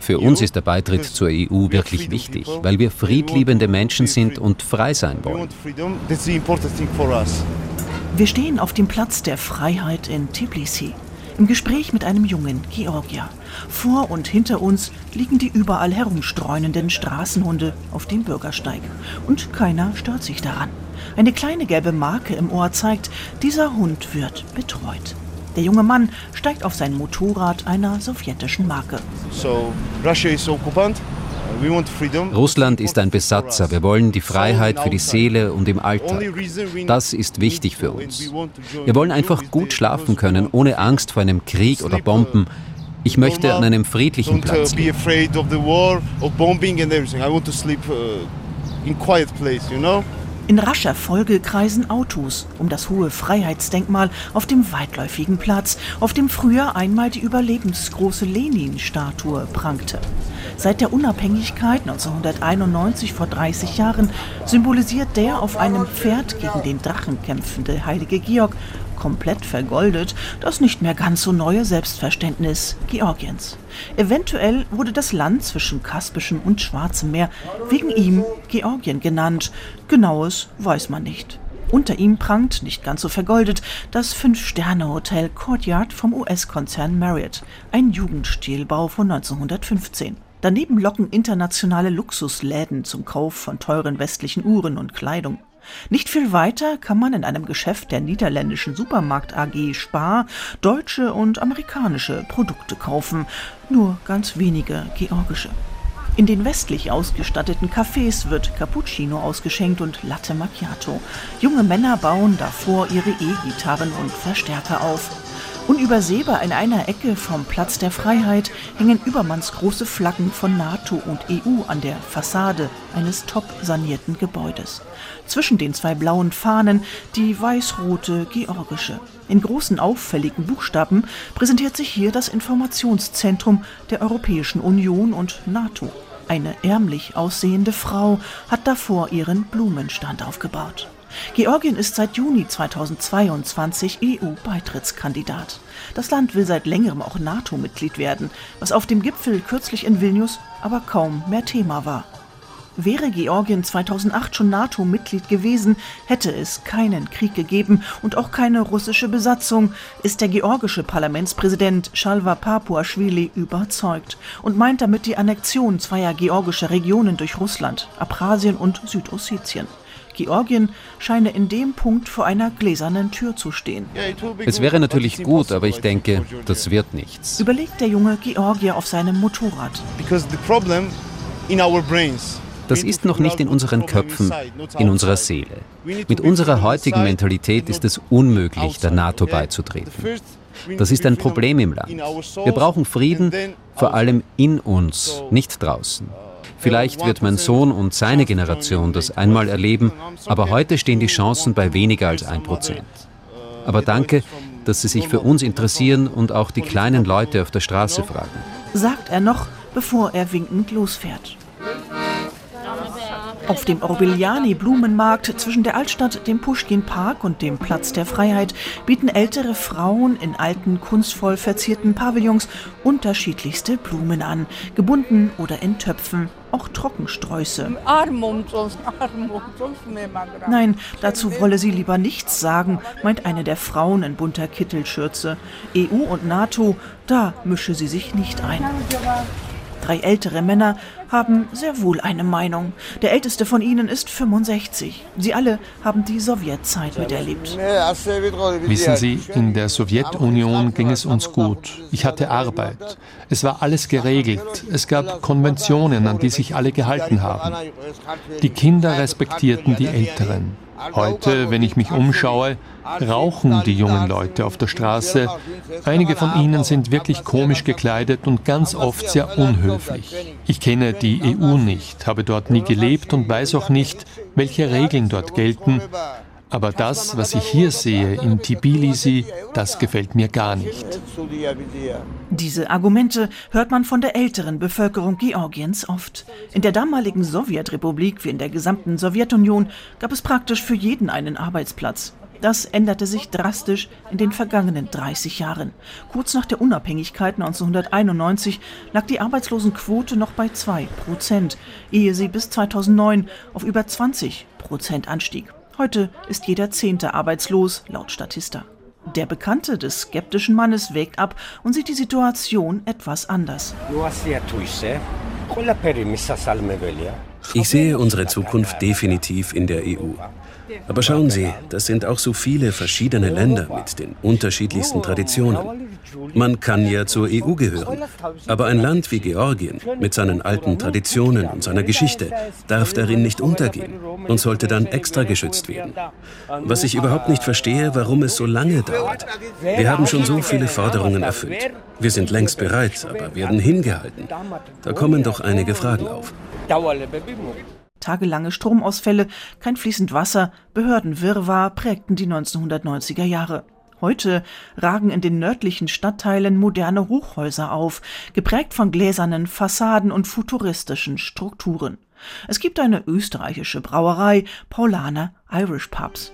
Für uns ist der Beitritt zur EU wirklich wichtig, weil wir friedliebende Menschen sind und frei sein wollen. Wir stehen auf dem Platz der Freiheit in Tbilisi. Im Gespräch mit einem jungen Georgier. Vor und hinter uns liegen die überall herumstreunenden Straßenhunde auf dem Bürgersteig. Und keiner stört sich daran. Eine kleine gelbe Marke im Ohr zeigt, dieser Hund wird betreut. Der junge Mann steigt auf sein Motorrad einer sowjetischen Marke. So, Russia is occupant. Russland ist ein Besatzer. Wir wollen die Freiheit für die Seele und im Alltag. Das ist wichtig für uns. Wir wollen einfach gut schlafen können, ohne Angst vor einem Krieg oder Bomben. Ich möchte an einem friedlichen Platz leben. In rascher Folge kreisen Autos um das hohe Freiheitsdenkmal auf dem weitläufigen Platz, auf dem früher einmal die überlebensgroße Lenin-Statue prangte. Seit der Unabhängigkeit 1991 vor 30 Jahren symbolisiert der auf einem Pferd gegen den Drachen kämpfende heilige Georg komplett vergoldet, das nicht mehr ganz so neue Selbstverständnis Georgiens. Eventuell wurde das Land zwischen Kaspischem und Schwarzem Meer wegen ihm Georgien genannt. Genaues weiß man nicht. Unter ihm prangt, nicht ganz so vergoldet, das Fünf-Sterne-Hotel Courtyard vom US-Konzern Marriott, ein Jugendstilbau von 1915. Daneben locken internationale Luxusläden zum Kauf von teuren westlichen Uhren und Kleidung. Nicht viel weiter kann man in einem Geschäft der niederländischen Supermarkt AG Spar deutsche und amerikanische Produkte kaufen, nur ganz wenige georgische. In den westlich ausgestatteten Cafés wird Cappuccino ausgeschenkt und Latte Macchiato. Junge Männer bauen davor ihre E-Gitarren und Verstärker auf. Unübersehbar in einer Ecke vom Platz der Freiheit hängen übermannsgroße Flaggen von NATO und EU an der Fassade eines top sanierten Gebäudes. Zwischen den zwei blauen Fahnen die weiß-rote georgische. In großen auffälligen Buchstaben präsentiert sich hier das Informationszentrum der Europäischen Union und NATO. Eine ärmlich aussehende Frau hat davor ihren Blumenstand aufgebaut. Georgien ist seit Juni 2022 EU-Beitrittskandidat. Das Land will seit längerem auch NATO-Mitglied werden, was auf dem Gipfel kürzlich in Vilnius aber kaum mehr Thema war. Wäre Georgien 2008 schon NATO-Mitglied gewesen, hätte es keinen Krieg gegeben und auch keine russische Besatzung, ist der georgische Parlamentspräsident Shalva Papuashvili überzeugt und meint damit die Annexion zweier georgischer Regionen durch Russland, Abchasien und Südossetien. Georgien scheine in dem Punkt vor einer gläsernen Tür zu stehen. Es wäre natürlich gut, aber ich denke, das wird nichts. Überlegt der junge Georgier auf seinem Motorrad. Das ist noch nicht in unseren Köpfen, in unserer Seele. Mit unserer heutigen Mentalität ist es unmöglich, der NATO beizutreten. Das ist ein Problem im Land. Wir brauchen Frieden, vor allem in uns, nicht draußen. Vielleicht wird mein Sohn und seine Generation das einmal erleben, aber heute stehen die Chancen bei weniger als ein Prozent. Aber danke, dass Sie sich für uns interessieren und auch die kleinen Leute auf der Straße fragen. Sagt er noch, bevor er winkend losfährt. Auf dem Orbigliani Blumenmarkt zwischen der Altstadt, dem Pushkin Park und dem Platz der Freiheit bieten ältere Frauen in alten, kunstvoll verzierten Pavillons unterschiedlichste Blumen an, gebunden oder in Töpfen, auch Trockensträuße. Nein, dazu wolle sie lieber nichts sagen, meint eine der Frauen in bunter Kittelschürze. EU und NATO, da mische sie sich nicht ein. Drei ältere Männer haben sehr wohl eine Meinung. Der älteste von ihnen ist 65. Sie alle haben die Sowjetzeit miterlebt. Wissen Sie, in der Sowjetunion ging es uns gut. Ich hatte Arbeit. Es war alles geregelt. Es gab Konventionen, an die sich alle gehalten haben. Die Kinder respektierten die Älteren. Heute, wenn ich mich umschaue, rauchen die jungen Leute auf der Straße. Einige von ihnen sind wirklich komisch gekleidet und ganz oft sehr unhöflich. Ich kenne die EU nicht, habe dort nie gelebt und weiß auch nicht, welche Regeln dort gelten. Aber das, was ich hier sehe in Tbilisi, das gefällt mir gar nicht. Diese Argumente hört man von der älteren Bevölkerung Georgiens oft. In der damaligen Sowjetrepublik wie in der gesamten Sowjetunion gab es praktisch für jeden einen Arbeitsplatz. Das änderte sich drastisch in den vergangenen 30 Jahren. Kurz nach der Unabhängigkeit 1991 lag die Arbeitslosenquote noch bei 2 Prozent, ehe sie bis 2009 auf über 20 Prozent anstieg. Heute ist jeder Zehnte arbeitslos, laut Statista. Der Bekannte des skeptischen Mannes wägt ab und sieht die Situation etwas anders. Ich sehe unsere Zukunft definitiv in der EU. Aber schauen Sie, das sind auch so viele verschiedene Länder mit den unterschiedlichsten Traditionen. Man kann ja zur EU gehören. Aber ein Land wie Georgien mit seinen alten Traditionen und seiner Geschichte darf darin nicht untergehen und sollte dann extra geschützt werden. Was ich überhaupt nicht verstehe, warum es so lange dauert. Wir haben schon so viele Forderungen erfüllt. Wir sind längst bereit, aber werden hingehalten. Da kommen doch einige Fragen auf. Tagelange Stromausfälle, kein fließend Wasser, Behördenwirrwarr prägten die 1990er Jahre. Heute ragen in den nördlichen Stadtteilen moderne Hochhäuser auf, geprägt von gläsernen Fassaden und futuristischen Strukturen. Es gibt eine österreichische Brauerei, Paulaner Irish Pubs.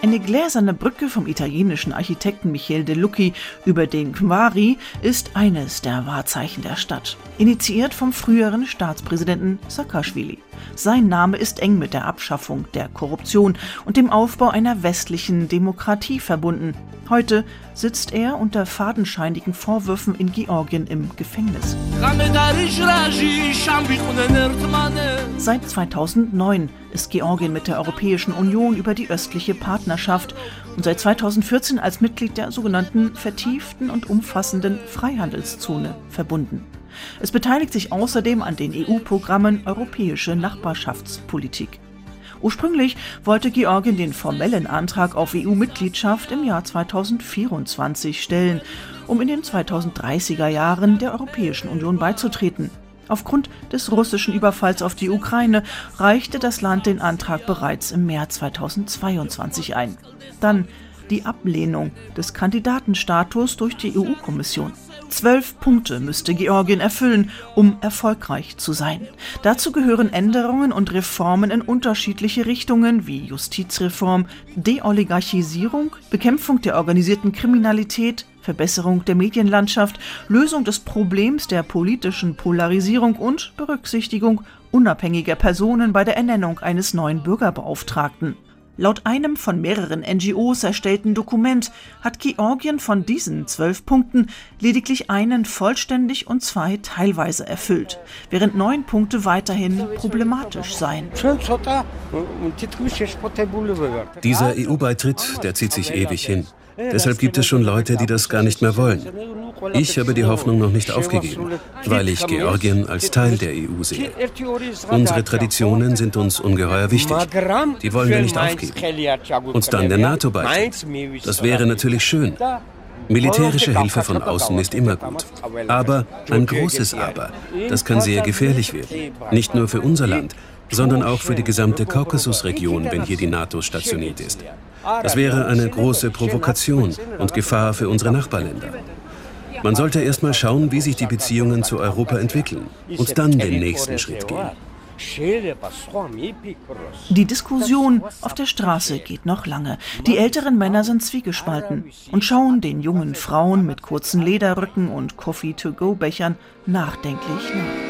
Eine gläserne Brücke vom italienischen Architekten Michele De Lucchi über den Quari ist eines der Wahrzeichen der Stadt, initiiert vom früheren Staatspräsidenten Saakashvili. Sein Name ist eng mit der Abschaffung der Korruption und dem Aufbau einer westlichen Demokratie verbunden. Heute sitzt er unter fadenscheinigen Vorwürfen in Georgien im Gefängnis. Seit 2009 ist Georgien mit der Europäischen Union über die östliche Partnerschaft und seit 2014 als Mitglied der sogenannten vertieften und umfassenden Freihandelszone verbunden. Es beteiligt sich außerdem an den EU-Programmen Europäische Nachbarschaftspolitik. Ursprünglich wollte Georgien den formellen Antrag auf EU-Mitgliedschaft im Jahr 2024 stellen, um in den 2030er Jahren der Europäischen Union beizutreten. Aufgrund des russischen Überfalls auf die Ukraine reichte das Land den Antrag bereits im März 2022 ein. Dann die Ablehnung des Kandidatenstatus durch die EU-Kommission. Zwölf Punkte müsste Georgien erfüllen, um erfolgreich zu sein. Dazu gehören Änderungen und Reformen in unterschiedliche Richtungen wie Justizreform, Deoligarchisierung, Bekämpfung der organisierten Kriminalität, Verbesserung der Medienlandschaft, Lösung des Problems der politischen Polarisierung und Berücksichtigung unabhängiger Personen bei der Ernennung eines neuen Bürgerbeauftragten. Laut einem von mehreren NGOs erstellten Dokument hat Georgien von diesen zwölf Punkten lediglich einen vollständig und zwei teilweise erfüllt, während neun Punkte weiterhin problematisch seien. Dieser EU-Beitritt, der zieht sich ewig hin. Deshalb gibt es schon Leute, die das gar nicht mehr wollen. Ich habe die Hoffnung noch nicht aufgegeben, weil ich Georgien als Teil der EU sehe. Unsere Traditionen sind uns ungeheuer wichtig. Die wollen wir nicht aufgeben. Und dann der NATO-Beitritt. Das wäre natürlich schön. Militärische Hilfe von außen ist immer gut. Aber ein großes Aber. Das kann sehr gefährlich werden. Nicht nur für unser Land, sondern auch für die gesamte Kaukasusregion, wenn hier die NATO stationiert ist. Das wäre eine große Provokation und Gefahr für unsere Nachbarländer. Man sollte erst mal schauen, wie sich die Beziehungen zu Europa entwickeln und dann den nächsten Schritt gehen. Die Diskussion auf der Straße geht noch lange. Die älteren Männer sind zwiegespalten und schauen den jungen Frauen mit kurzen Lederrücken und Coffee-to-go-Bechern nachdenklich nach.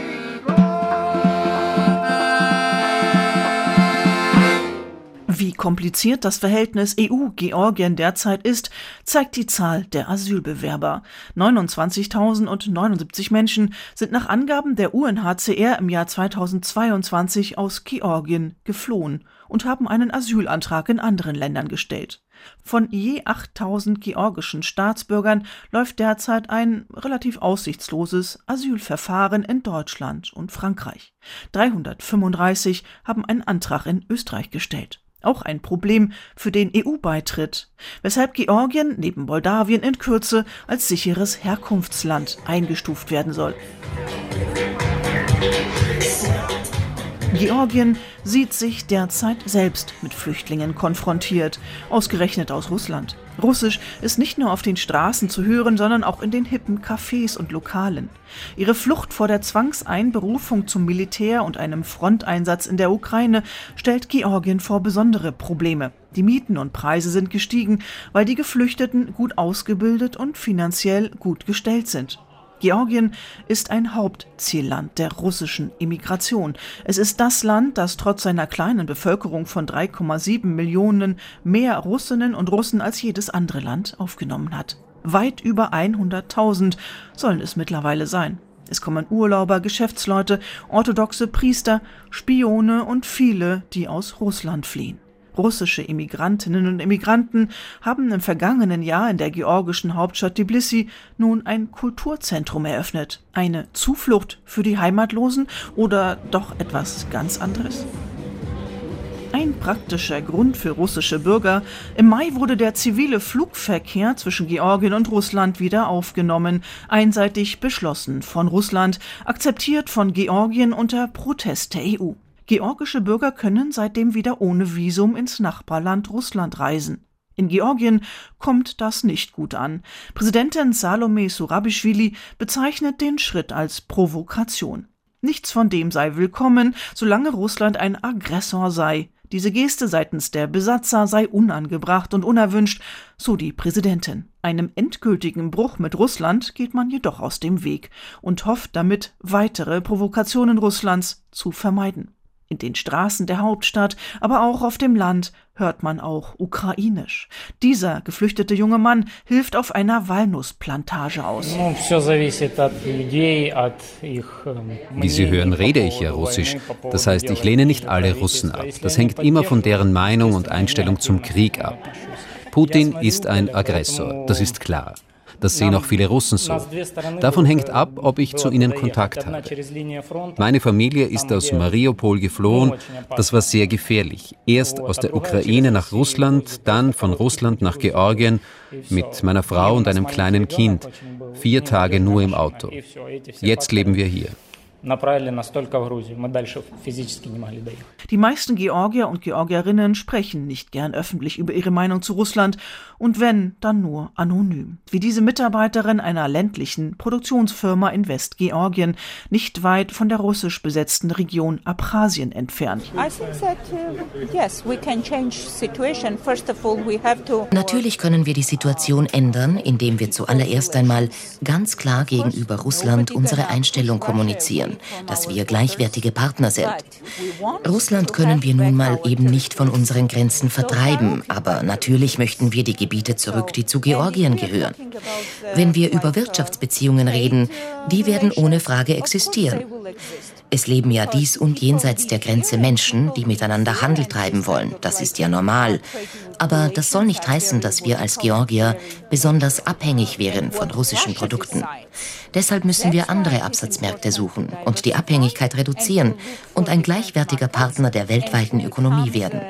Wie kompliziert das Verhältnis EU-Georgien derzeit ist, zeigt die Zahl der Asylbewerber. 29.079 Menschen sind nach Angaben der UNHCR im Jahr 2022 aus Georgien geflohen und haben einen Asylantrag in anderen Ländern gestellt. Von je 8000 georgischen Staatsbürgern läuft derzeit ein relativ aussichtsloses Asylverfahren in Deutschland und Frankreich. 335 haben einen Antrag in Österreich gestellt. Auch ein Problem für den EU-Beitritt, weshalb Georgien neben Moldawien in Kürze als sicheres Herkunftsland eingestuft werden soll. Georgien sieht sich derzeit selbst mit Flüchtlingen konfrontiert, ausgerechnet aus Russland. Russisch ist nicht nur auf den Straßen zu hören, sondern auch in den hippen Cafés und Lokalen. Ihre Flucht vor der Zwangseinberufung zum Militär und einem Fronteinsatz in der Ukraine stellt Georgien vor besondere Probleme. Die Mieten und Preise sind gestiegen, weil die Geflüchteten gut ausgebildet und finanziell gut gestellt sind. Georgien ist ein Hauptzielland der russischen Immigration. Es ist das Land, das trotz seiner kleinen Bevölkerung von 3,7 Millionen mehr Russinnen und Russen als jedes andere Land aufgenommen hat. Weit über 100.000 sollen es mittlerweile sein. Es kommen Urlauber, Geschäftsleute, orthodoxe Priester, Spione und viele, die aus Russland fliehen. Russische Immigrantinnen und Immigranten haben im vergangenen Jahr in der georgischen Hauptstadt Tbilisi nun ein Kulturzentrum eröffnet. Eine Zuflucht für die Heimatlosen oder doch etwas ganz anderes? Ein praktischer Grund für russische Bürger. Im Mai wurde der zivile Flugverkehr zwischen Georgien und Russland wieder aufgenommen, einseitig beschlossen von Russland, akzeptiert von Georgien unter Protest der EU. Georgische Bürger können seitdem wieder ohne Visum ins Nachbarland Russland reisen. In Georgien kommt das nicht gut an. Präsidentin Salome Surabischwili bezeichnet den Schritt als Provokation. Nichts von dem sei willkommen, solange Russland ein Aggressor sei. Diese Geste seitens der Besatzer sei unangebracht und unerwünscht, so die Präsidentin. Einem endgültigen Bruch mit Russland geht man jedoch aus dem Weg und hofft damit, weitere Provokationen Russlands zu vermeiden. In den Straßen der Hauptstadt, aber auch auf dem Land hört man auch ukrainisch. Dieser geflüchtete junge Mann hilft auf einer Walnussplantage aus. Wie Sie hören, rede ich ja Russisch. Das heißt, ich lehne nicht alle Russen ab. Das hängt immer von deren Meinung und Einstellung zum Krieg ab. Putin ist ein Aggressor, das ist klar. Das sehen auch viele Russen so. Davon hängt ab, ob ich zu ihnen Kontakt habe. Meine Familie ist aus Mariupol geflohen. Das war sehr gefährlich. Erst aus der Ukraine nach Russland, dann von Russland nach Georgien mit meiner Frau und einem kleinen Kind. Vier Tage nur im Auto. Jetzt leben wir hier направили нас только в Грузию. Мы дальше физически не могли доехать. Die meisten Georgier und Georgierinnen sprechen nicht gern öffentlich über ihre Meinung zu Russland und wenn, dann nur anonym. Wie diese Mitarbeiterin einer ländlichen Produktionsfirma in Westgeorgien, nicht weit von der russisch besetzten Region Abchasien entfernt. Natürlich können wir die Situation ändern, indem wir zuallererst einmal ganz klar gegenüber Russland unsere Einstellung kommunizieren akzeptieren, dass wir gleichwertige Partner sind. Russland können wir nun mal eben nicht von unseren Grenzen vertreiben, aber natürlich möchten wir die Gebiete zurück, die zu Georgien gehören. Wenn wir über Wirtschaftsbeziehungen reden, die werden ohne Frage existieren. Es leben ja dies und jenseits der Grenze Menschen, die miteinander Handel treiben wollen. Das ist ja normal. Aber das soll nicht heißen, dass wir als Georgier besonders abhängig wären von russischen Produkten. Deshalb müssen wir andere Absatzmärkte suchen und die Abhängigkeit reduzieren und ein gleichwertiger Partner der weltweiten Ökonomie werden.